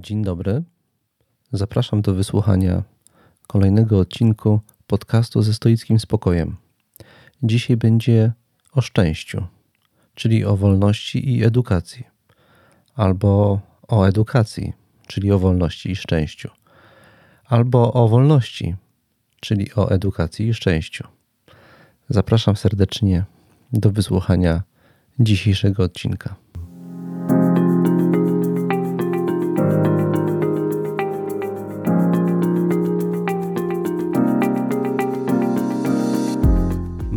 Dzień dobry. Zapraszam do wysłuchania kolejnego odcinku podcastu ze stoickim spokojem. Dzisiaj będzie o szczęściu, czyli o wolności i edukacji, albo o edukacji, czyli o wolności i szczęściu, albo o wolności, czyli o edukacji i szczęściu. Zapraszam serdecznie do wysłuchania dzisiejszego odcinka.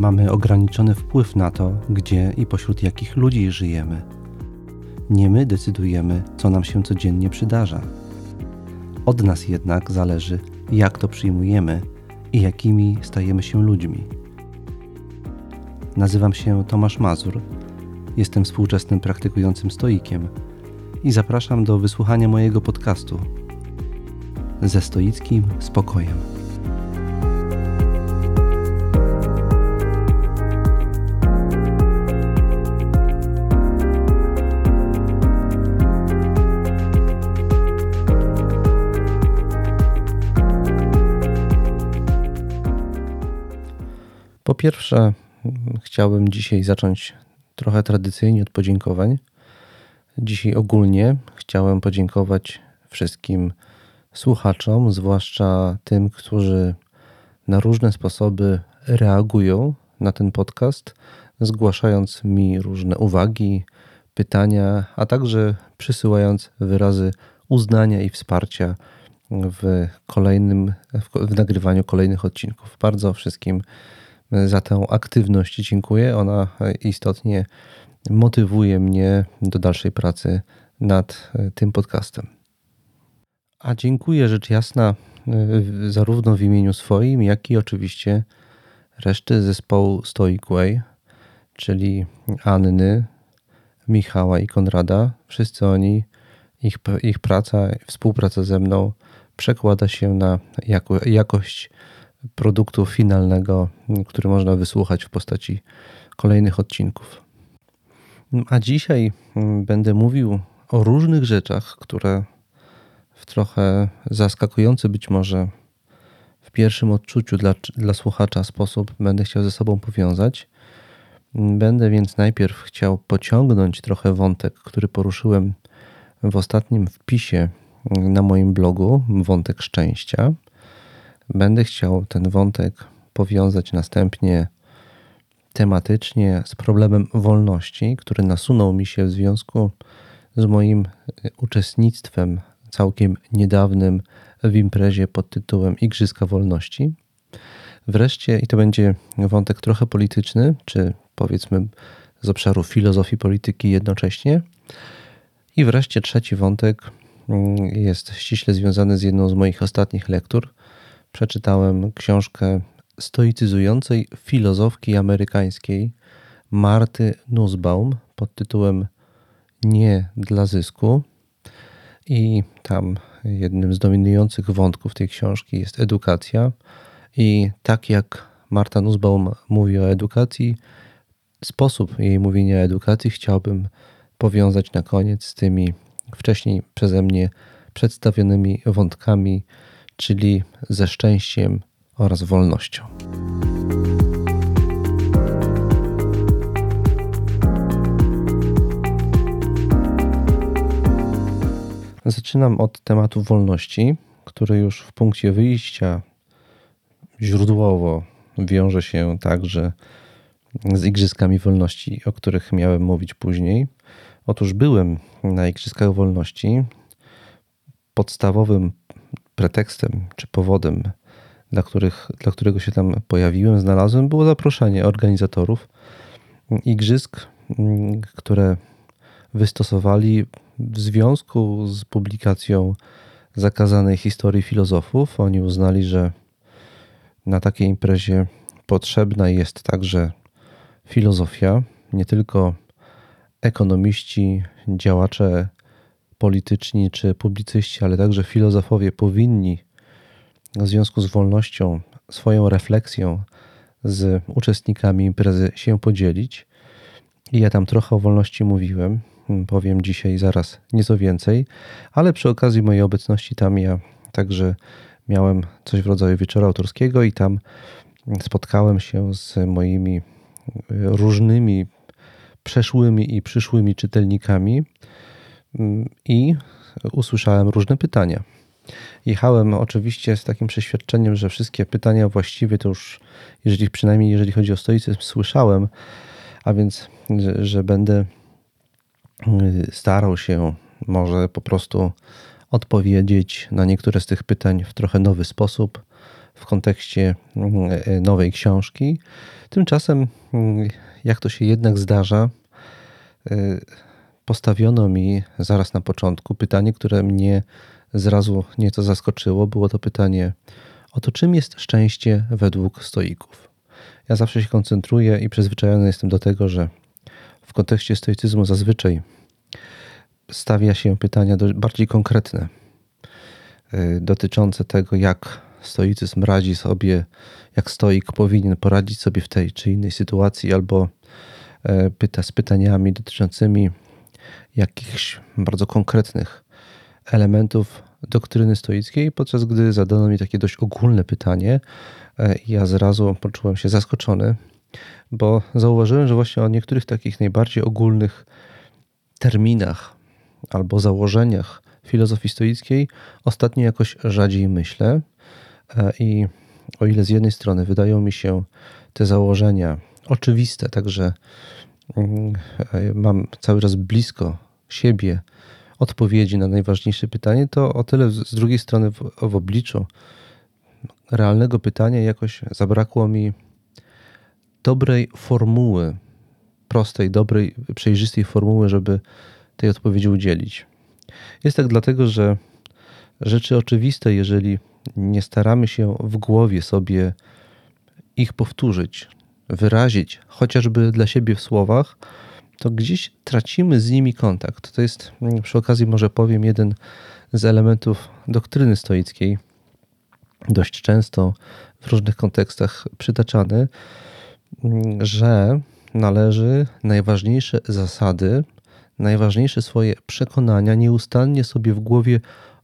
Mamy ograniczony wpływ na to, gdzie i pośród jakich ludzi żyjemy. Nie my decydujemy, co nam się codziennie przydarza. Od nas jednak zależy, jak to przyjmujemy i jakimi stajemy się ludźmi. Nazywam się Tomasz Mazur, jestem współczesnym praktykującym stoikiem i zapraszam do wysłuchania mojego podcastu ze stoickim spokojem. Pierwsze, chciałbym dzisiaj zacząć trochę tradycyjnie od podziękowań. Dzisiaj ogólnie chciałem podziękować wszystkim słuchaczom, zwłaszcza tym, którzy na różne sposoby reagują na ten podcast, zgłaszając mi różne uwagi, pytania, a także przysyłając wyrazy uznania i wsparcia w kolejnym, w nagrywaniu kolejnych odcinków. Bardzo wszystkim za tę aktywność dziękuję. Ona istotnie motywuje mnie do dalszej pracy nad tym podcastem. A dziękuję rzecz jasna zarówno w imieniu swoim, jak i oczywiście reszty zespołu Stoic Way, czyli Anny, Michała i Konrada. Wszyscy oni, ich, ich praca, współpraca ze mną przekłada się na jako, jakość produktu finalnego, który można wysłuchać w postaci kolejnych odcinków. A dzisiaj mm, będę mówił o różnych rzeczach, które w trochę zaskakujący być może w pierwszym odczuciu dla, dla słuchacza sposób będę chciał ze sobą powiązać. Będę więc najpierw chciał pociągnąć trochę wątek, który poruszyłem w ostatnim wpisie na moim blogu, wątek szczęścia. Będę chciał ten wątek powiązać następnie tematycznie z problemem wolności, który nasunął mi się w związku z moim uczestnictwem całkiem niedawnym w imprezie pod tytułem Igrzyska Wolności. Wreszcie, i to będzie wątek trochę polityczny, czy powiedzmy z obszaru filozofii polityki jednocześnie. I wreszcie trzeci wątek mm, jest ściśle związany z jedną z moich ostatnich lektur, przeczytałem książkę stoicyzującej filozofki amerykańskiej Marty Nussbaum pod tytułem Nie dla zysku. I tam jednym z dominujących wątków tej książki jest edukacja. I tak jak Marta Nussbaum mówi o edukacji, sposób jej mówienia o edukacji chciałbym powiązać na koniec z tymi wcześniej przeze mnie przedstawionymi wątkami czyli ze szczęściem oraz wolnością. Zaczynam od tematu wolności, który już w punkcie wyjścia źródłowo wiąże się także z Igrzyskami Wolności, o których miałem mówić później. Otóż byłem na Igrzyskach Wolności. Podstawowym pretekstem czy powodem, dla, których, dla którego się tam pojawiłem, znalazłem, było zaproszenie organizatorów igrzysk, które wystosowali w związku z publikacją zakazanej historii filozofów. Oni uznali, że na takiej imprezie potrzebna jest także filozofia, nie tylko ekonomiści, działacze polityczni czy publicyści, ale także filozofowie powinni w związku z wolnością swoją refleksją z uczestnikami imprezy się podzielić. I ja tam trochę o wolności mówiłem. mm, powiem dzisiaj zaraz nieco więcej, ale przy okazji mojej obecności tam ja także miałem coś w rodzaju wieczoru autorskiego i tam spotkałem się z moimi y, różnymi przeszłymi i przyszłymi czytelnikami i usłyszałem różne pytania. Jechałem oczywiście z takim przeświadczeniem, że wszystkie pytania właściwie to już, jeżeli przynajmniej jeżeli chodzi o stoicyzm, słyszałem, a więc, że, że będę y, starał się może po prostu odpowiedzieć na niektóre z tych pytań w trochę nowy sposób w kontekście y, nowej książki. Tymczasem, y, jak to się jednak zdarza, postawiono mi zaraz na początku pytanie, które mnie zrazu nieco zaskoczyło. Było to pytanie o to, czym jest szczęście według stoików. Ja zawsze się koncentruję i przyzwyczajony jestem do tego, że w kontekście stoicyzmu zazwyczaj stawia się pytania bardziej konkretne, y, dotyczące tego, jak stoicyzm radzi sobie, jak stoik powinien poradzić sobie w tej czy innej sytuacji, albo e, pyta z pytaniami dotyczącymi jakichś bardzo konkretnych elementów doktryny stoickiej, podczas gdy zadano mi takie dość ogólne pytanie, e, ja zrazu poczułem się zaskoczony, bo zauważyłem, że właśnie o niektórych takich najbardziej ogólnych terminach albo założeniach filozofii stoickiej ostatnio jakoś rzadziej myślę. E, I o ile z jednej strony wydają mi się te założenia oczywiste, także mam cały czas blisko siebie odpowiedzi na najważniejsze pytanie, to o tyle z drugiej strony w, w obliczu realnego pytania jakoś zabrakło mi dobrej formuły, prostej, dobrej, przejrzystej formuły, żeby tej odpowiedzi udzielić. Jest tak dlatego, że rzeczy oczywiste, jeżeli nie staramy się w głowie sobie ich powtórzyć, wyrazić, chociażby dla siebie w słowach, to gdzieś tracimy z nimi kontakt. To jest, przy okazji może powiem, jeden z elementów doktryny stoickiej, dość często w różnych kontekstach przytaczany, że należy najważniejsze zasady, najważniejsze swoje przekonania nieustannie sobie w głowie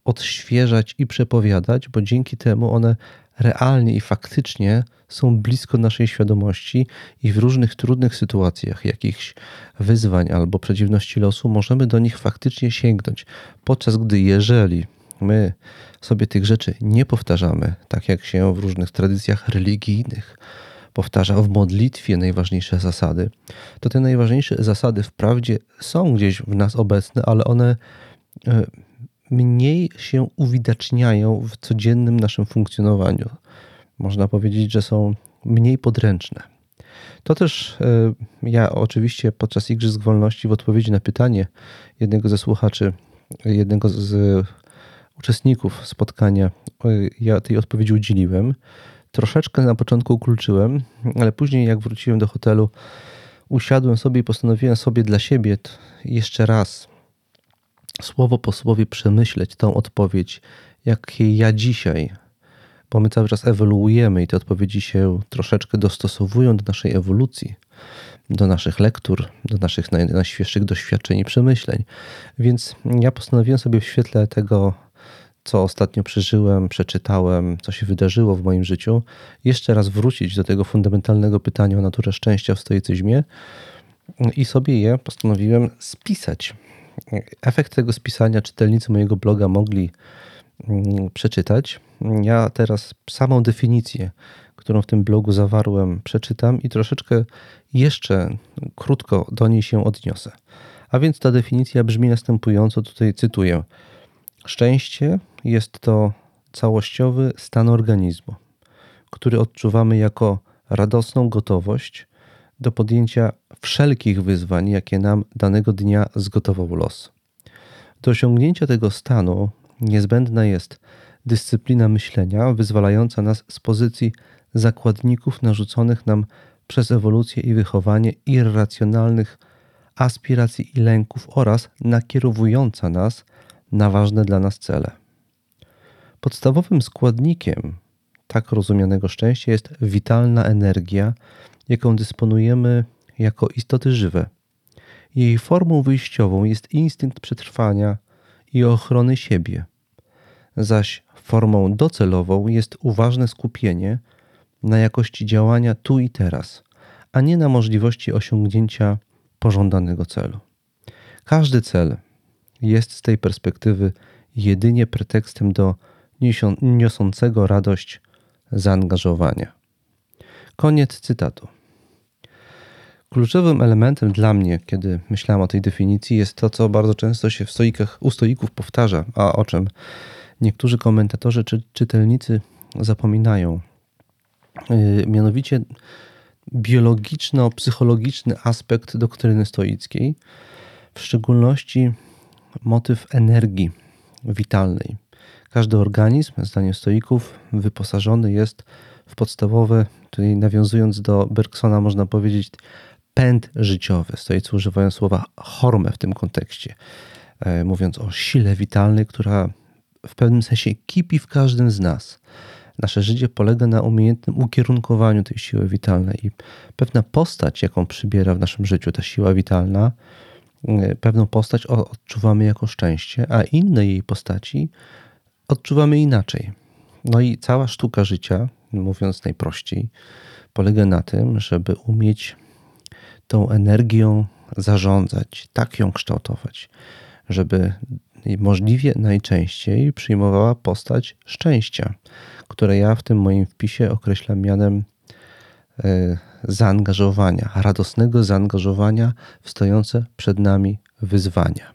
odświeżać i przepowiadać, bo dzięki temu one realnie i faktycznie są blisko naszej świadomości i w różnych trudnych sytuacjach, jakichś wyzwań albo przeciwności losu, możemy do nich faktycznie sięgnąć. Podczas gdy, jeżeli my sobie tych rzeczy nie powtarzamy, tak jak się w różnych tradycjach religijnych powtarza w modlitwie najważniejsze zasady, to te najważniejsze zasady wprawdzie są gdzieś w nas obecne, ale one e, mniej się uwidaczniają w codziennym naszym funkcjonowaniu. Można powiedzieć, że są mniej podręczne. To też e, ja oczywiście podczas Igrzysk Wolności w odpowiedzi na pytanie jednego ze słuchaczy, jednego z uczestników spotkania, ja tej odpowiedzi udzieliłem. Troszeczkę na początku ukluczyłem, ale później jak wróciłem do hotelu, usiadłem sobie i postanowiłem sobie dla siebie jeszcze raz słowo po słowie przemyśleć tą odpowiedź, jakiej ja dzisiaj, bo my cały czas ewoluujemy i te odpowiedzi się troszeczkę dostosowują do naszej ewolucji, do naszych lektur, do naszych najświeższych doświadczeń i przemyśleń. Więc ja postanowiłem sobie w świetle tego, co ostatnio przeżyłem, przeczytałem, co się wydarzyło w moim życiu, jeszcze raz wrócić do tego fundamentalnego pytania o naturę szczęścia w stoicyzmie i sobie je postanowiłem spisać efekt tego spisania czytelnicy mojego bloga mogli przeczytać. Ja teraz samą definicję, którą w tym blogu zawarłem, przeczytam i troszeczkę jeszcze krótko do niej się odniosę. A więc ta definicja brzmi następująco, tutaj cytuję. Szczęście jest to całościowy stan organizmu, który odczuwamy jako radosną gotowość do podjęcia wszelkich wyzwań, jakie nam danego dnia zgotował los. Do osiągnięcia tego stanu niezbędna jest dyscyplina myślenia, wyzwalająca nas z pozycji zakładników narzuconych nam przez ewolucję i wychowanie irracjonalnych aspiracji i lęków oraz nakierowująca nas na ważne dla nas cele. Podstawowym składnikiem tak rozumianego szczęścia jest witalna energia, jaką dysponujemy jako istoty żywe. Jej formą wyjściową jest instynkt przetrwania i ochrony siebie, zaś formą docelową jest uważne skupienie na jakości działania tu i teraz, a nie na możliwości osiągnięcia pożądanego celu. Każdy cel jest z tej perspektywy jedynie pretekstem do niosącego radość zaangażowania. Koniec cytatu. Kluczowym elementem dla mnie, kiedy myślałem o tej definicji, jest to, co bardzo często się w stoikach, u stoików powtarza, a o czym niektórzy komentatorzy czy czytelnicy zapominają. Yy, mianowicie biologiczno-psychologiczny aspekt doktryny stoickiej, w szczególności motyw energii witalnej. Każdy organizm, zdaniem stoików, wyposażony jest w podstawowe, tutaj nawiązując do Bergsona, można powiedzieć, pęd życiowy. Stoicy używają słowa hormę w tym kontekście, e, mówiąc o sile witalnej, która w pewnym sensie kipi w każdym z nas. Nasze życie polega na umiejętnym ukierunkowaniu tej siły witalnej i pewna postać, jaką przybiera w naszym życiu ta siła witalna, e, pewną postać odczuwamy jako szczęście, a inne jej postaci odczuwamy inaczej. No i cała sztuka życia, mówiąc najprościej, polega na tym, żeby umieć tą energią zarządzać, tak ją kształtować, żeby możliwie najczęściej przyjmowała postać szczęścia, które ja w tym moim wpisie określam mianem e, zaangażowania, radosnego zaangażowania w stojące przed nami wyzwania.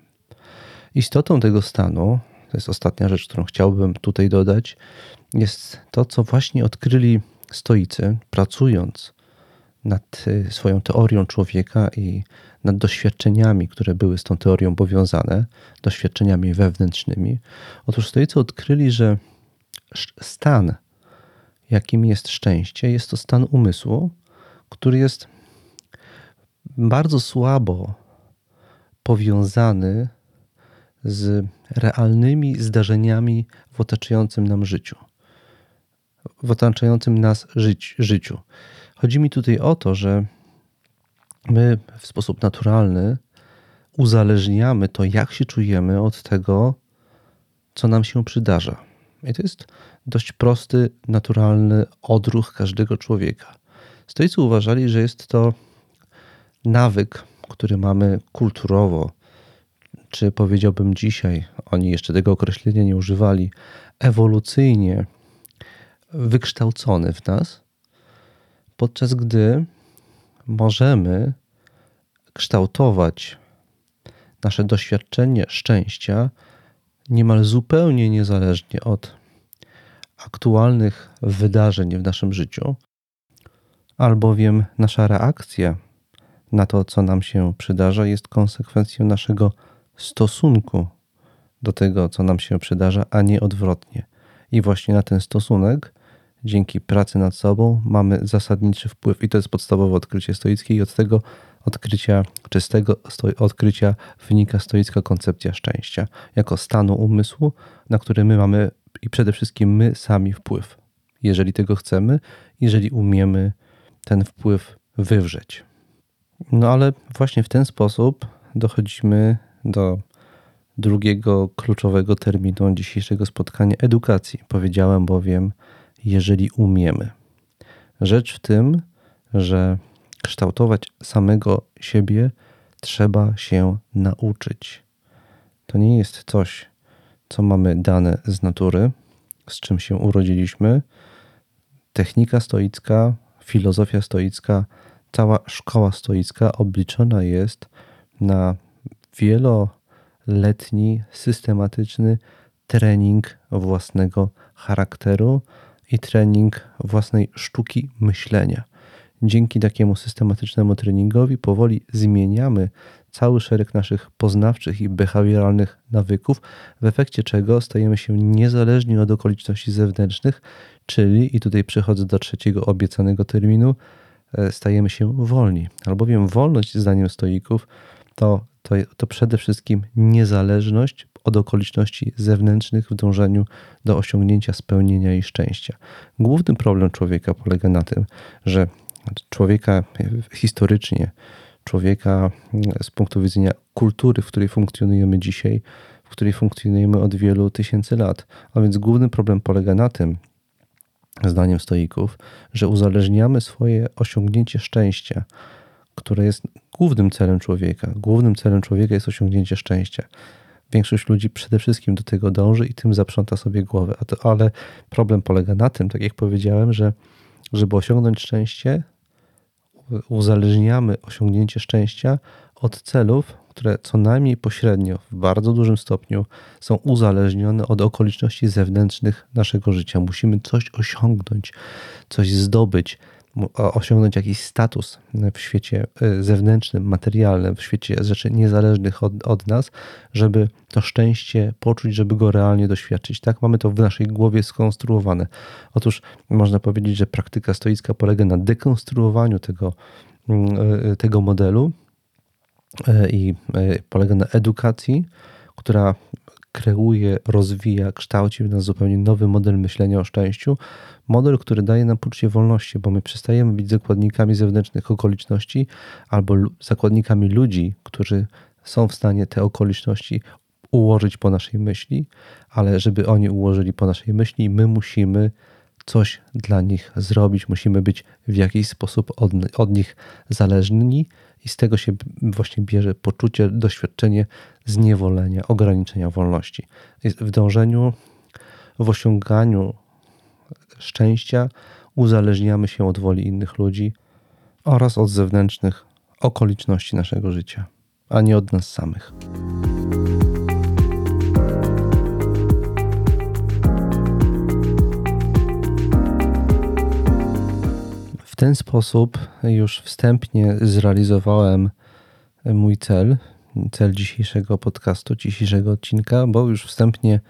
Istotą tego stanu, to jest ostatnia rzecz, którą chciałbym tutaj dodać, jest to, co właśnie odkryli stoicy, pracując nad y, swoją teorią człowieka i nad doświadczeniami, które były z tą teorią powiązane, doświadczeniami wewnętrznymi. Otóż stoicy odkryli, że stan, jakim jest szczęście, jest to stan umysłu, który jest bardzo słabo powiązany z realnymi zdarzeniami w otaczającym nam życiu. W otaczającym nas życiu. Chodzi mi tutaj o to, że my w sposób naturalny uzależniamy to, jak się czujemy, od tego, co nam się przydarza. I to jest dość prosty, naturalny odruch każdego człowieka. Stoicy uważali, że jest to nawyk, który mamy kulturowo, czy powiedziałbym dzisiaj, oni jeszcze tego określenia nie używali, ewolucyjnie wykształcony w nas, podczas gdy możemy kształtować nasze doświadczenie szczęścia niemal zupełnie niezależnie od aktualnych wydarzeń w naszym życiu, albowiem nasza reakcja na to, co nam się przydarza, jest konsekwencją naszego stosunku do tego, co nam się przydarza, a nie odwrotnie. I właśnie na ten stosunek dzięki pracy nad sobą mamy zasadniczy wpływ. I to jest podstawowe odkrycie stoickie i od tego odkrycia, czy z tego odkrycia wynika stoicka koncepcja szczęścia, jako stanu umysłu, na który my mamy i przede wszystkim my sami wpływ. Jeżeli tego chcemy, jeżeli umiemy ten wpływ wywrzeć. No ale właśnie w ten sposób dochodzimy do drugiego kluczowego terminu dzisiejszego spotkania edukacji. Powiedziałem bowiem, jeżeli umiemy. Rzecz w tym, że kształtować samego siebie trzeba się nauczyć. To nie jest coś, co mamy dane z natury, z czym się urodziliśmy. Technika stoicka, filozofia stoicka, cała szkoła stoicka obliczona jest na wieloletni, systematyczny trening własnego charakteru, i trening własnej sztuki myślenia. Dzięki takiemu systematycznemu treningowi powoli zmieniamy cały szereg naszych poznawczych i behawioralnych nawyków, w efekcie czego stajemy się niezależni od okoliczności zewnętrznych, czyli, i tutaj przechodzę do trzeciego obiecanego terminu, e, stajemy się wolni. Albowiem wolność, zdaniem stoików, to, to, to przede wszystkim niezależność od okoliczności zewnętrznych w dążeniu do osiągnięcia spełnienia i szczęścia. Główny problem człowieka polega na tym, że człowieka historycznie człowieka z punktu widzenia kultury, w której funkcjonujemy dzisiaj, w której funkcjonujemy od wielu tysięcy lat. A więc główny problem polega na tym, zdaniem stoików, że uzależniamy swoje osiągnięcie szczęścia, które jest głównym celem człowieka. Głównym celem człowieka jest osiągnięcie szczęścia. Większość ludzi przede wszystkim do tego dąży i tym zaprząta sobie głowę. To, ale problem polega na tym, tak jak powiedziałem, że żeby osiągnąć szczęście, uzależniamy osiągnięcie szczęścia od celów, które co najmniej pośrednio, w bardzo dużym stopniu są uzależnione od okoliczności zewnętrznych naszego życia. Musimy coś osiągnąć, coś zdobyć, osiągnąć jakiś status w świecie e, zewnętrznym, materialnym, w świecie rzeczy niezależnych od, od nas, żeby to szczęście poczuć, żeby go realnie doświadczyć. Tak mamy to w naszej głowie skonstruowane. Otóż można powiedzieć, że praktyka stoicka polega na dekonstruowaniu tego, mm, e, tego modelu e, i polega na edukacji, która kreuje, rozwija, kształci w nas zupełnie nowy model myślenia o szczęściu. Model, który daje nam poczucie wolności, bo my przestajemy być zakładnikami zewnętrznych okoliczności albo zakładnikami ludzi, którzy są w stanie te okoliczności ułożyć po naszej myśli, ale żeby oni ułożyli po naszej myśli, my musimy coś dla nich zrobić, musimy być w jakiś sposób od, od nich zależni i z tego się właśnie bierze poczucie, doświadczenie zniewolenia, ograniczenia wolności. W dążeniu, w osiąganiu szczęścia uzależniamy się od woli innych ludzi oraz od zewnętrznych okoliczności naszego życia, a nie od nas samych. Ten sposób już wstępnie zrealizowałem mój cel, cel dzisiejszego podcastu, dzisiejszego odcinka, bo już wstępnie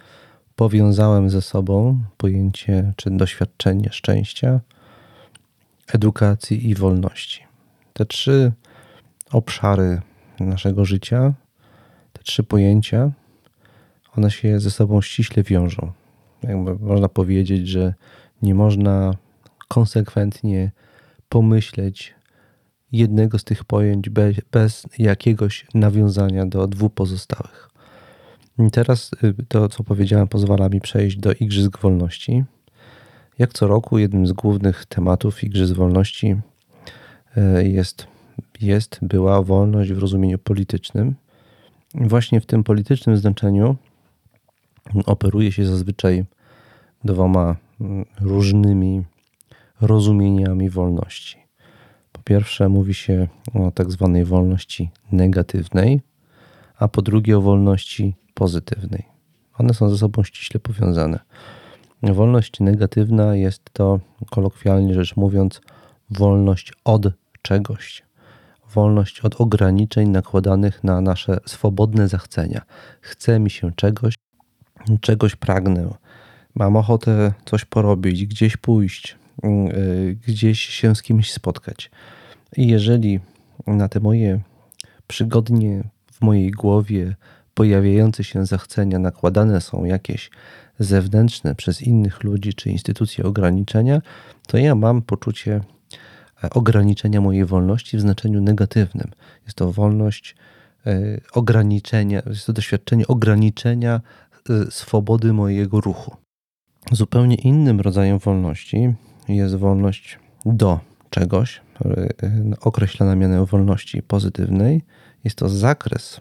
powiązałem ze sobą pojęcie czy doświadczenie szczęścia, edukacji i wolności. Te trzy obszary naszego życia, te trzy pojęcia, one się ze sobą ściśle wiążą. Jakby można powiedzieć, że nie można konsekwentnie pomyśleć jednego z tych pojęć bez, bez jakiegoś nawiązania do dwóch pozostałych. I teraz y, to, co powiedziałem, pozwala mi przejść do Igrzysk Wolności. Jak co roku, jednym z głównych tematów Igrzysk Wolności y, jest, jest była wolność w rozumieniu politycznym. Właśnie w tym politycznym znaczeniu operuje się zazwyczaj dwoma mm, różnymi rozumieniami wolności. Po pierwsze, mówi się o tak zwanej wolności negatywnej, a po drugie o wolności pozytywnej. One są ze sobą ściśle powiązane. Wolność negatywna jest to, kolokwialnie rzecz mówiąc, wolność od czegoś. Wolność od ograniczeń nakładanych na nasze swobodne zachcenia. Chce mi się czegoś, czegoś pragnę. Mam ochotę coś porobić, gdzieś pójść, gdzieś się z kimś spotkać. I jeżeli na te moje przygodnie w mojej głowie pojawiające się zachcenia nakładane są jakieś zewnętrzne przez innych ludzi czy instytucje ograniczenia, to ja mam poczucie e, ograniczenia mojej wolności w znaczeniu negatywnym. Jest to wolność e, ograniczenia, jest to doświadczenie ograniczenia e, swobody mojego ruchu. Zupełnie innym rodzajem wolności jest wolność do czegoś, y, określana mianem wolności pozytywnej. Jest to zakres,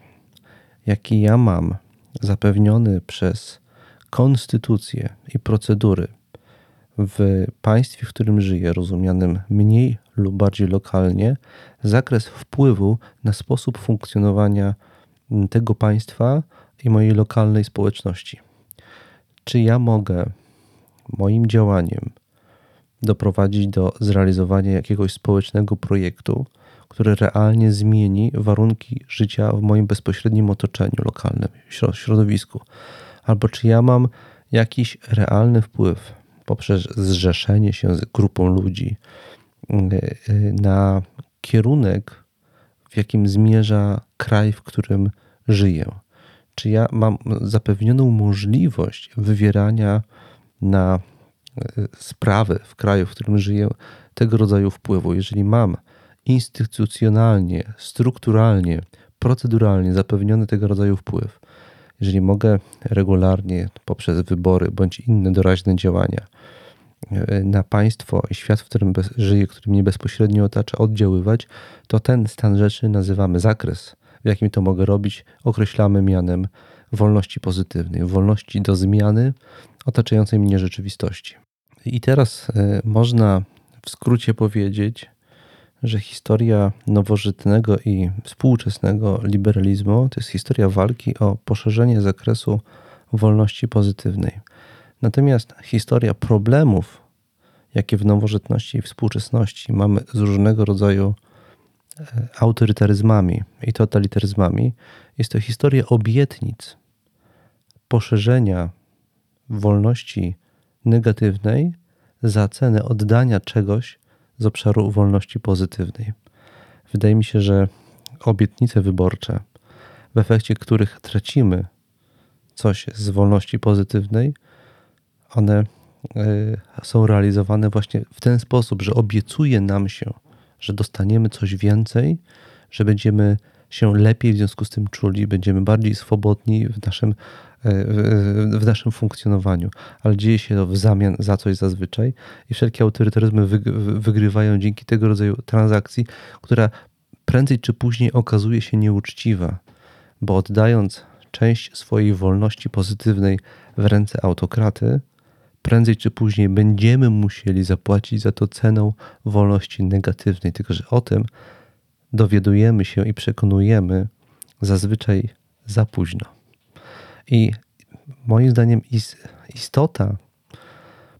jaki ja mam zapewniony przez konstytucję i procedury w państwie, w którym żyję, rozumianym mniej lub bardziej lokalnie, zakres wpływu na sposób funkcjonowania tego państwa i mojej lokalnej społeczności. Czy ja mogę moim działaniem doprowadzić do zrealizowania jakiegoś społecznego projektu, który realnie zmieni warunki życia w moim bezpośrednim otoczeniu lokalnym, środowisku. Albo czy ja mam jakiś realny wpływ poprzez zrzeszenie się z grupą ludzi y, y, na kierunek, w jakim zmierza kraj, w którym żyję. Czy ja mam zapewnioną możliwość wywierania na sprawy w kraju, w którym żyję, tego rodzaju wpływu. Jeżeli mam instytucjonalnie, strukturalnie, proceduralnie zapewniony tego rodzaju wpływ, jeżeli mogę regularnie poprzez wybory bądź inne doraźne działania e, na państwo i świat, w którym żyję, który mnie bezpośrednio otacza, oddziaływać, to ten stan rzeczy nazywamy zakres, w jakim to mogę robić, określamy mianem wolności pozytywnej, wolności do zmiany otaczającej mnie rzeczywistości. I teraz e, można w skrócie powiedzieć, że historia nowożytnego i współczesnego liberalizmu to jest historia walki o poszerzenie zakresu wolności pozytywnej. Natomiast historia problemów, jakie w nowożytności i współczesności mamy z różnego rodzaju e, autorytaryzmami i totalitaryzmami, jest to historia obietnic poszerzenia wolności negatywnej za cenę oddania czegoś z obszaru wolności pozytywnej. Wydaje mi się, że obietnice wyborcze, w efekcie których tracimy coś z wolności pozytywnej, one y, są realizowane właśnie w ten sposób, że obiecuje nam się, że dostaniemy coś więcej, że będziemy się lepiej w związku z tym czuli, będziemy bardziej swobodni w naszym w naszym funkcjonowaniu, ale dzieje się to w zamian za coś zazwyczaj i wszelkie autorytaryzmy wygrywają dzięki tego rodzaju transakcji, która prędzej czy później okazuje się nieuczciwa, bo oddając część swojej wolności pozytywnej w ręce autokraty, prędzej czy później będziemy musieli zapłacić za to ceną wolności negatywnej. Tylko, że o tym dowiadujemy się i przekonujemy zazwyczaj za późno. I moim zdaniem istota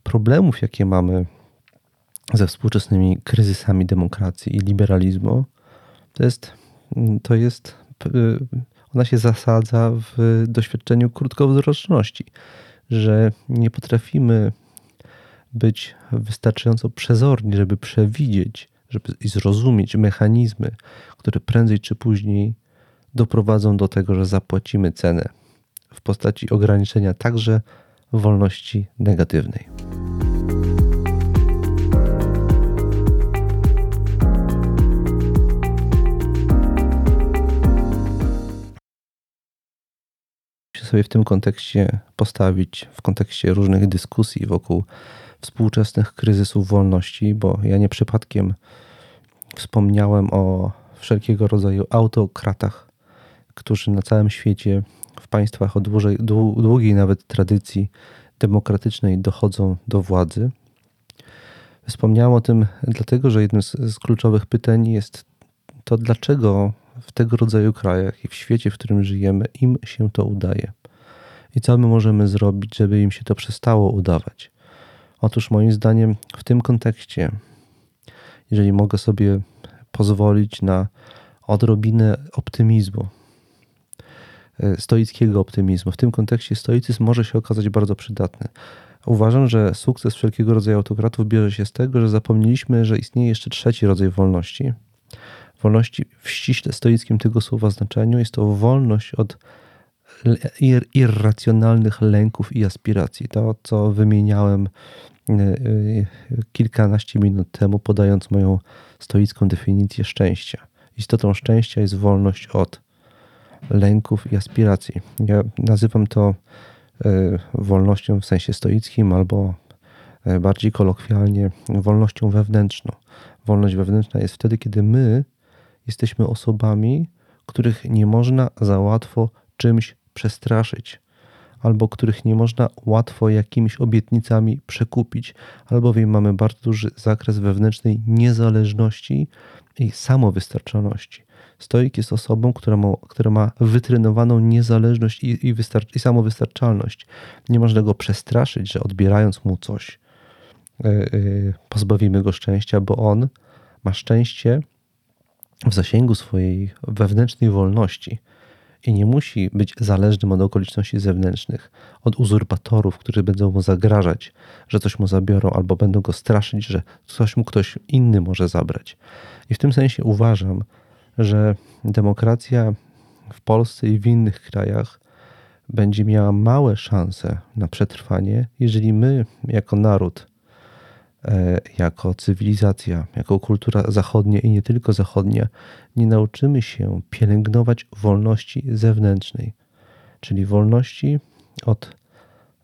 problemów, jakie mamy ze współczesnymi kryzysami demokracji i liberalizmu, to jest, to jest ona się zasadza w doświadczeniu krótkowzroczności, że nie potrafimy być wystarczająco przezorni, żeby przewidzieć żeby i zrozumieć mechanizmy, które prędzej czy później doprowadzą do tego, że zapłacimy cenę w postaci ograniczenia także wolności negatywnej. sobie w tym kontekście postawić, w kontekście różnych dyskusji wokół współczesnych kryzysów wolności, bo ja nie przypadkiem wspomniałem o wszelkiego rodzaju autokratach, którzy na całym świecie w państwach o dłużej, długiej nawet tradycji demokratycznej dochodzą do władzy. Wspomniałem o tym dlatego, że jednym z, z kluczowych pytań jest to, dlaczego w tego rodzaju krajach i w świecie, w którym żyjemy, im się to udaje. I co my możemy zrobić, żeby im się to przestało udawać? Otóż, moim zdaniem, w tym kontekście, jeżeli mogę sobie pozwolić na odrobinę optymizmu, stoickiego optymizmu. W tym kontekście stoicyzm może się okazać bardzo przydatny. Uważam, że sukces wszelkiego rodzaju autokratów bierze się z tego, że zapomnieliśmy, że istnieje jeszcze trzeci rodzaj wolności. Wolności w ściśle stoickim tego słowa znaczeniu jest to wolność od ir irracjonalnych lęków i aspiracji. To, co wymieniałem e, e, kilkanaście minut temu, podając moją stoicką definicję szczęścia. Istotą szczęścia jest wolność od lęków i aspiracji. Ja nazywam to e, wolnością w sensie stoickim albo e, bardziej kolokwialnie wolnością wewnętrzną. Wolność wewnętrzna jest wtedy, kiedy my jesteśmy osobami, których nie można za łatwo czymś przestraszyć, albo których nie można łatwo jakimiś obietnicami przekupić, albowiem mamy bardzo duży zakres wewnętrznej niezależności i samowystarczalności. Stoik jest osobą, która ma, która ma wytrenowaną niezależność i, i, wystarcz, i samowystarczalność. Nie można go przestraszyć, że odbierając mu coś, yy, yy, pozbawimy go szczęścia, bo on ma szczęście w zasięgu swojej wewnętrznej wolności i nie musi być zależnym od okoliczności zewnętrznych, od uzurpatorów, którzy będą mu zagrażać, że coś mu zabiorą, albo będą go straszyć, że coś mu ktoś inny może zabrać. I w tym sensie uważam, że demokracja w Polsce i w innych krajach będzie miała małe szanse na przetrwanie, jeżeli my, jako naród, e, jako cywilizacja, jako kultura zachodnia i nie tylko zachodnia, nie nauczymy się pielęgnować wolności zewnętrznej, czyli wolności od,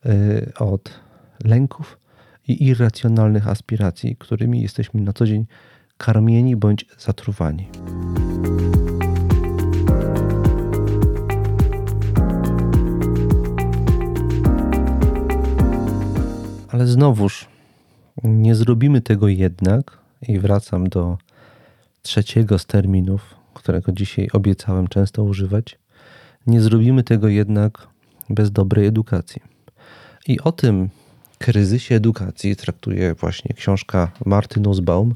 e, od lęków i irracjonalnych aspiracji, którymi jesteśmy na co dzień karmieni bądź zatruwani. Ale znowuż nie zrobimy tego jednak i wracam do trzeciego z terminów, którego dzisiaj obiecałem często używać. Nie zrobimy tego jednak bez dobrej edukacji. I o tym kryzysie edukacji traktuje właśnie książka Marty Nussbaum,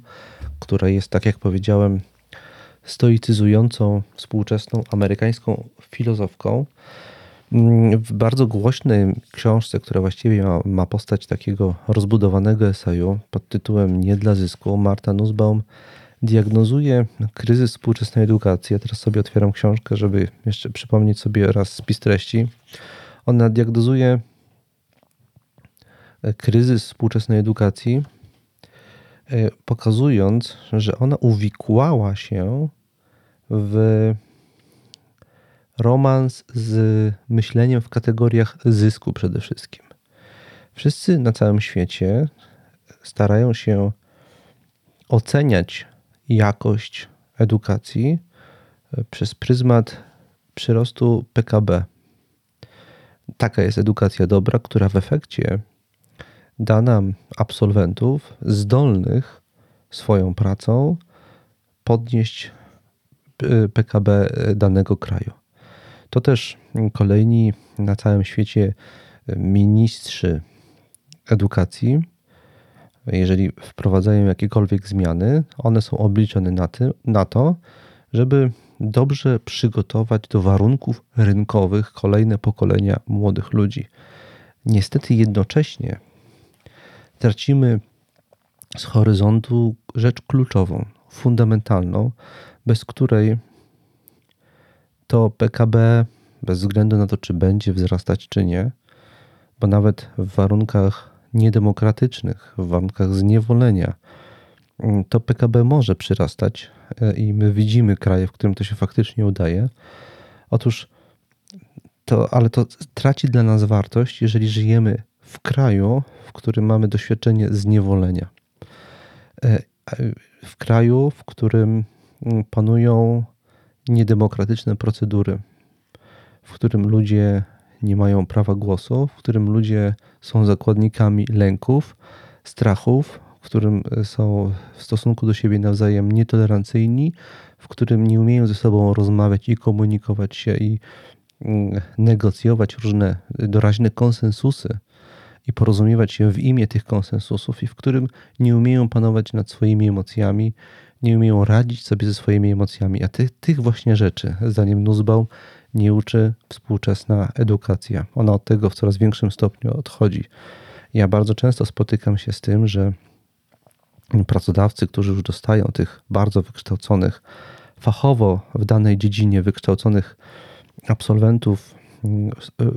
która jest, tak jak powiedziałem, stoicyzującą współczesną amerykańską filozofką. W bardzo głośnej książce, która właściwie ma, ma postać takiego rozbudowanego eseju pod tytułem Nie dla zysku, Marta Nussbaum diagnozuje kryzys współczesnej edukacji. Ja teraz sobie otwieram książkę, żeby jeszcze przypomnieć sobie raz spis treści. Ona diagnozuje kryzys współczesnej edukacji, e, pokazując, że ona uwikłała się w romans z myśleniem w kategoriach zysku przede wszystkim. Wszyscy na całym świecie starają się oceniać jakość edukacji e, przez pryzmat przyrostu PKB. Taka jest edukacja dobra, która w efekcie da nam absolwentów zdolnych swoją pracą podnieść e, PKB danego kraju. To też kolejni na całym świecie ministrzy edukacji, jeżeli wprowadzają jakiekolwiek zmiany, one są obliczone na, ty, na to, żeby dobrze przygotować do warunków rynkowych kolejne pokolenia młodych ludzi. Niestety jednocześnie tracimy z horyzontu rzecz kluczową, fundamentalną, bez której to PKB, bez względu na to, czy będzie wzrastać, czy nie, bo nawet w warunkach niedemokratycznych, w warunkach zniewolenia, mm, to PKB może przyrastać e, i my widzimy kraje, w którym to się faktycznie udaje. Otóż to, ale to traci dla nas wartość, jeżeli żyjemy w kraju, w którym mamy doświadczenie zniewolenia. E, w kraju, w którym mm, panują niedemokratyczne procedury, w którym ludzie nie mają prawa głosu, w którym ludzie są zakładnikami lęków, strachów, w którym są w stosunku do siebie nawzajem nietolerancyjni, w którym nie umieją ze sobą rozmawiać i komunikować się i mm, negocjować różne doraźne konsensusy i porozumiewać się w imię tych konsensusów, i w którym nie umieją panować nad swoimi emocjami, nie umieją radzić sobie ze swoimi emocjami. A tych, tych właśnie rzeczy, zdaniem Nussbaum, nie uczy współczesna edukacja. Ona od tego w coraz większym stopniu odchodzi. Ja bardzo często spotykam się z tym, że pracodawcy, którzy już dostają tych bardzo wykształconych, fachowo w danej dziedzinie wykształconych absolwentów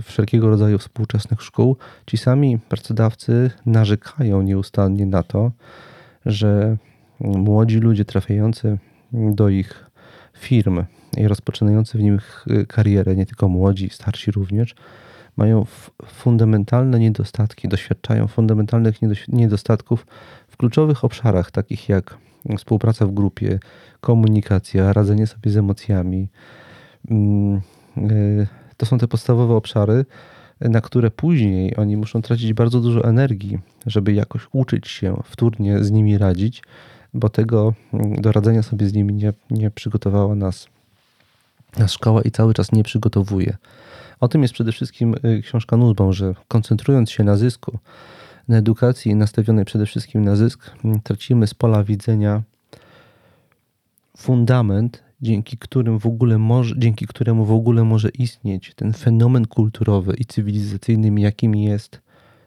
wszelkiego rodzaju współczesnych szkół, ci sami pracodawcy narzekają nieustannie na to, że młodzi ludzie trafiający do ich firm i rozpoczynający w nich karierę, nie tylko młodzi, starsi również, mają fundamentalne niedostatki, doświadczają fundamentalnych niedostatków w kluczowych obszarach, takich jak współpraca w grupie, komunikacja, radzenie sobie z emocjami. To są te podstawowe obszary, na które później oni muszą tracić bardzo dużo energii, żeby jakoś uczyć się wtórnie z nimi radzić, bo tego mm, do radzenia sobie z nimi nie, nie przygotowała nas, nas szkoła i cały czas nie przygotowuje. O tym jest przede wszystkim y, książka Nussbaum, że koncentrując się na zysku, na edukacji nastawionej przede wszystkim na zysk, mm, tracimy z pola widzenia fundament, dzięki, którym w ogóle może, dzięki któremu w ogóle może istnieć ten fenomen kulturowy i cywilizacyjny, jakim jest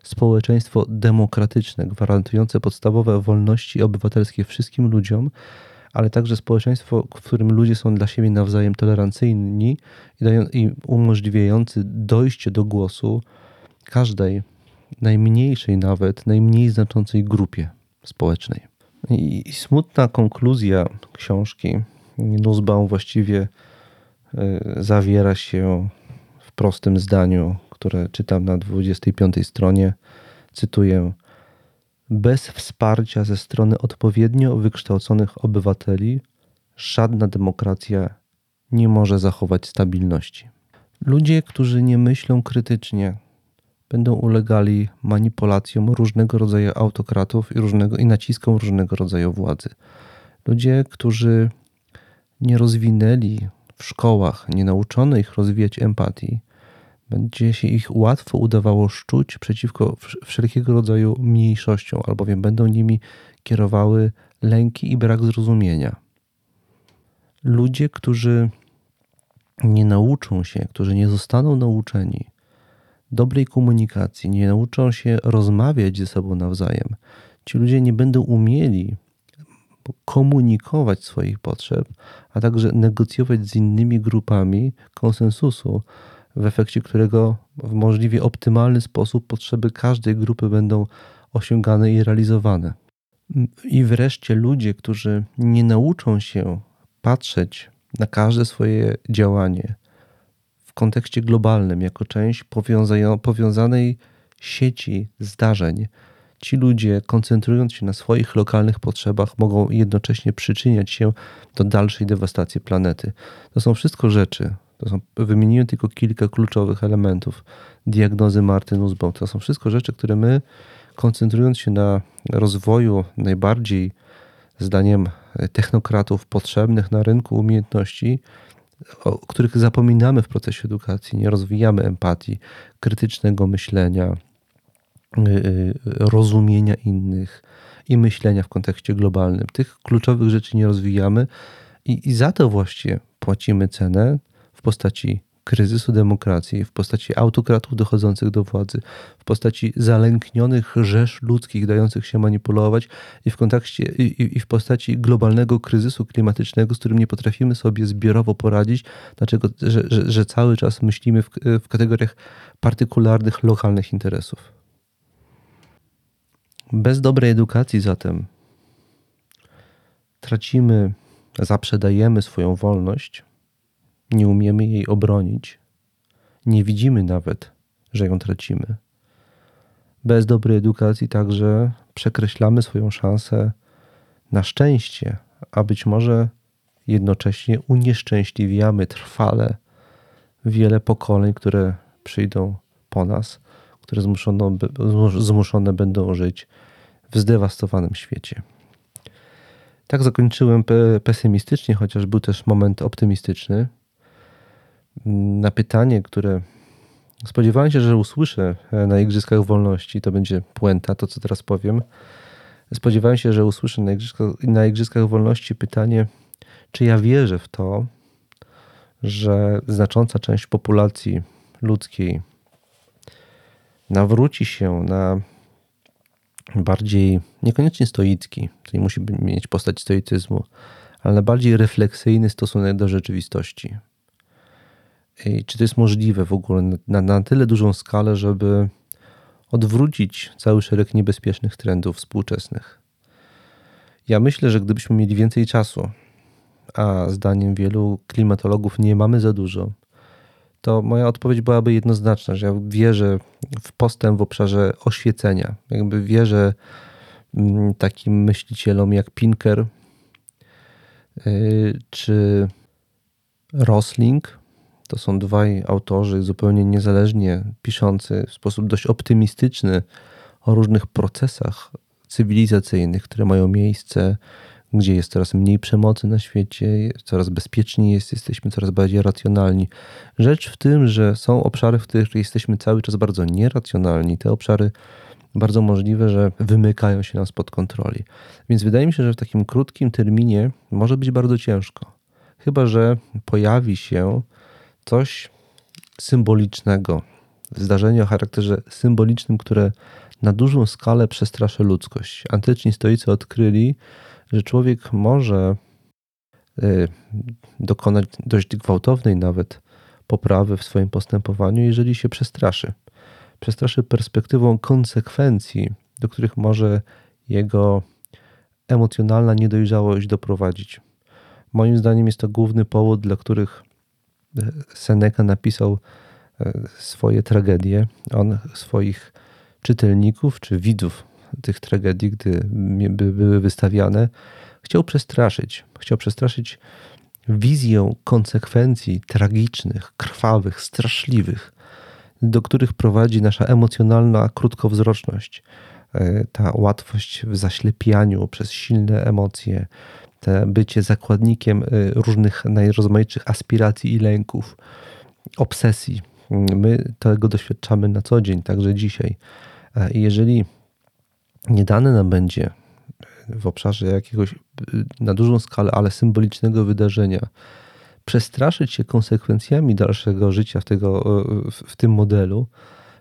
społeczeństwo demokratyczne, gwarantujące podstawowe wolności obywatelskie wszystkim ludziom, ale także społeczeństwo, w którym ludzie są dla siebie nawzajem tolerancyjni i, umożliwiający dojście do głosu każdej, najmniejszej nawet, najmniej znaczącej grupie. społecznej. I smutna konkluzja książki Nussbaum właściwie y, zawiera się w prostym zdaniu, które czytam na 25 stronie. Cytuję: Bez wsparcia ze strony odpowiednio wykształconych obywateli żadna demokracja nie może zachować stabilności. Ludzie, którzy nie myślą krytycznie, będą ulegali manipulacjom różnego rodzaju autokratów i, różnego, i naciskom różnego rodzaju władzy. Ludzie, którzy nie rozwinęli w szkołach, nie nauczono ich rozwijać empatii, będzie się ich łatwo udawało szczuć przeciwko wszelkiego rodzaju mniejszościom, albowiem będą nimi kierowały lęki i brak zrozumienia. Ludzie, którzy nie nauczą się, którzy nie zostaną nauczeni dobrej komunikacji, nie nauczą się rozmawiać ze sobą nawzajem, ci ludzie nie będą umieli komunikować swoich potrzeb, a także negocjować z innymi grupami konsensusu, w efekcie którego w możliwie optymalny sposób potrzeby każdej grupy będą osiągane i realizowane. I wreszcie ludzie, którzy nie nauczą się patrzeć na każde swoje działanie w kontekście globalnym, jako część powiązanej sieci zdarzeń, ci ludzie, koncentrując się na swoich lokalnych potrzebach, mogą jednocześnie przyczyniać się do dalszej dewastacji planety. To są wszystko rzeczy, to są, wymieniłem tylko kilka kluczowych elementów diagnozy Marty Nussbaum. To są wszystko rzeczy, które my, koncentrując się na rozwoju najbardziej, zdaniem technokratów, potrzebnych na rynku umiejętności, o których zapominamy w procesie edukacji, nie rozwijamy empatii, krytycznego myślenia, rozumienia innych i myślenia w kontekście globalnym. Tych kluczowych rzeczy nie rozwijamy i, i za to właśnie płacimy cenę w postaci kryzysu demokracji, w postaci autokratów dochodzących do władzy, w postaci zalęknionych rzesz ludzkich dających się manipulować i w, kontekście, i, i w postaci globalnego kryzysu klimatycznego, z którym nie potrafimy sobie zbiorowo poradzić, dlaczego, że, że, że cały czas myślimy w, w kategoriach partykularnych, lokalnych interesów. Bez dobrej edukacji zatem tracimy, zaprzedajemy swoją wolność nie umiemy jej obronić, nie widzimy nawet, że ją tracimy. Bez dobrej edukacji także przekreślamy swoją szansę na szczęście, a być może jednocześnie unieszczęśliwiamy trwale wiele pokoleń, które przyjdą po nas, które zmuszone, zmuszone będą żyć w zdewastowanym świecie. Tak zakończyłem pesymistycznie, chociaż był też moment optymistyczny na pytanie, które spodziewałem się, że usłyszę na Igrzyskach Wolności, to będzie puenta, to co teraz powiem. Spodziewałem się, że usłyszę na Igrzyskach, na Igrzyskach Wolności pytanie, czy ja wierzę w to, że znacząca część populacji ludzkiej nawróci się na bardziej, niekoniecznie stoicki, to nie musi mieć postać stoicyzmu, ale na bardziej refleksyjny stosunek do rzeczywistości. I czy to jest możliwe w ogóle na, na tyle dużą skalę, żeby odwrócić cały szereg niebezpiecznych trendów współczesnych? Ja myślę, że gdybyśmy mieli więcej czasu, a zdaniem wielu klimatologów nie mamy za dużo, to moja odpowiedź byłaby jednoznaczna, że ja wierzę w postęp w obszarze oświecenia. Jakby wierzę mm, takim myślicielom jak Pinker y, czy Rosling, to są dwaj autorzy zupełnie niezależnie piszący w sposób dość optymistyczny o różnych procesach cywilizacyjnych, które mają miejsce, gdzie jest coraz mniej przemocy na świecie, coraz bezpieczniej jest, jesteśmy coraz bardziej racjonalni. Rzecz w tym, że są obszary, w których jesteśmy cały czas bardzo nieracjonalni. Te obszary bardzo możliwe, że wymykają się nam spod kontroli. Więc wydaje mi się, że w takim krótkim terminie może być bardzo ciężko. Chyba, że pojawi się coś symbolicznego, zdarzenie o charakterze symbolicznym, które na dużą skalę przestraszy ludzkość. Antyczni stoicy odkryli, że człowiek może y, dokonać dość gwałtownej nawet poprawy w swoim postępowaniu, jeżeli się przestraszy. Przestraszy perspektywą konsekwencji, do których może jego emocjonalna niedojrzałość doprowadzić. Moim zdaniem jest to główny powód, dla których e, Seneca napisał e, swoje tragedie. On swoich czytelników czy widzów tych tragedii, gdy były wystawiane, chciał przestraszyć. Chciał przestraszyć wizją konsekwencji tragicznych, krwawych, straszliwych, do których prowadzi nasza emocjonalna krótkowzroczność, e, ta łatwość w zaślepianiu przez silne emocje, te bycie zakładnikiem e, różnych najrozmaitszych aspiracji i lęków, obsesji. My tego doświadczamy na co dzień, także dzisiaj. E, I jeżeli nie dane nam będzie w obszarze jakiegoś na dużą skalę, ale symbolicznego wydarzenia, przestraszyć się konsekwencjami dalszego życia w, tego, w tym modelu,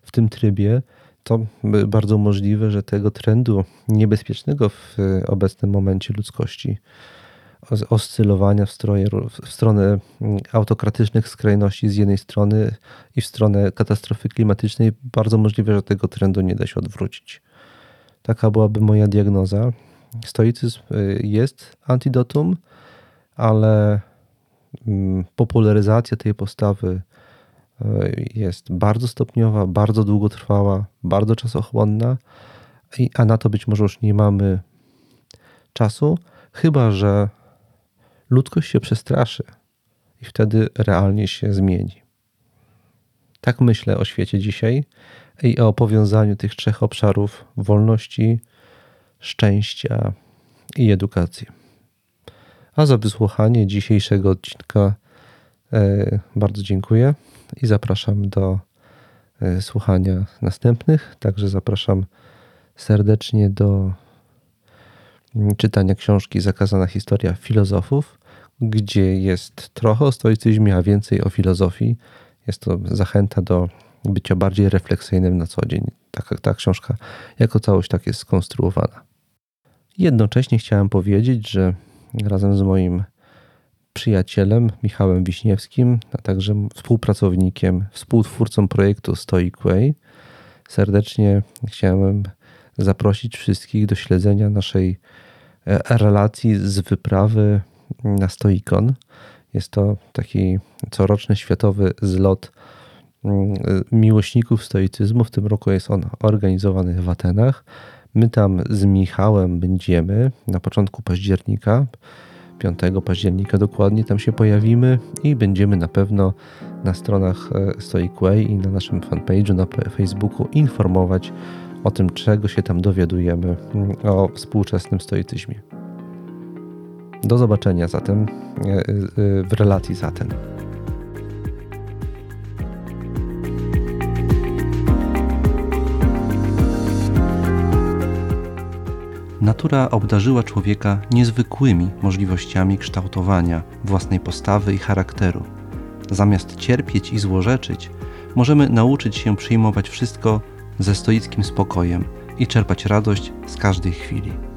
w tym trybie, to bardzo możliwe, że tego trendu niebezpiecznego w obecnym momencie ludzkości, oscylowania w, stroje, w stronę autokratycznych skrajności z jednej strony i w stronę katastrofy klimatycznej, bardzo możliwe, że tego trendu nie da się odwrócić. Taka byłaby moja diagnoza. Stoicyzm y, jest antidotum, ale mm, popularyzacja tej postawy y, jest bardzo stopniowa, bardzo długotrwała, bardzo czasochłonna, a na to być może już nie mamy czasu, chyba że ludzkość się przestraszy i wtedy realnie się zmieni. Tak myślę o świecie dzisiaj i o powiązaniu tych trzech obszarów wolności, szczęścia i edukacji. A za wysłuchanie dzisiejszego odcinka e, bardzo dziękuję i zapraszam do e, słuchania następnych. Także zapraszam serdecznie do mm, czytania książki Zakazana historia filozofów, gdzie jest trochę o stoicyzmie, a więcej o filozofii. Jest to zachęta do bycia bardziej refleksyjnym na co dzień. Ta, ta książka jako całość tak jest skonstruowana. Jednocześnie chciałem powiedzieć, że razem z moim przyjacielem Michałem Wiśniewskim, a także współpracownikiem, współtwórcą projektu Stoic Way, serdecznie chciałem zaprosić wszystkich do śledzenia naszej e, relacji z wyprawy na Stoikon. Jest to taki coroczny światowy zlot mm, miłośników stoicyzmu. W tym roku jest on organizowany w Atenach. My tam z Michałem będziemy na początku października, 5 października dokładnie, tam się pojawimy i będziemy na pewno na stronach e, Stoic Way i na naszym fanpage'u na Facebooku informować o tym, czego się tam dowiadujemy mm, o współczesnym stoicyzmie. Do zobaczenia zatem e, e, w relacji zatem. Natura obdarzyła człowieka niezwykłymi możliwościami kształtowania własnej postawy i charakteru. Zamiast cierpieć i złorzeczyć, możemy nauczyć się przyjmować wszystko ze stoickim spokojem i czerpać radość z każdej chwili.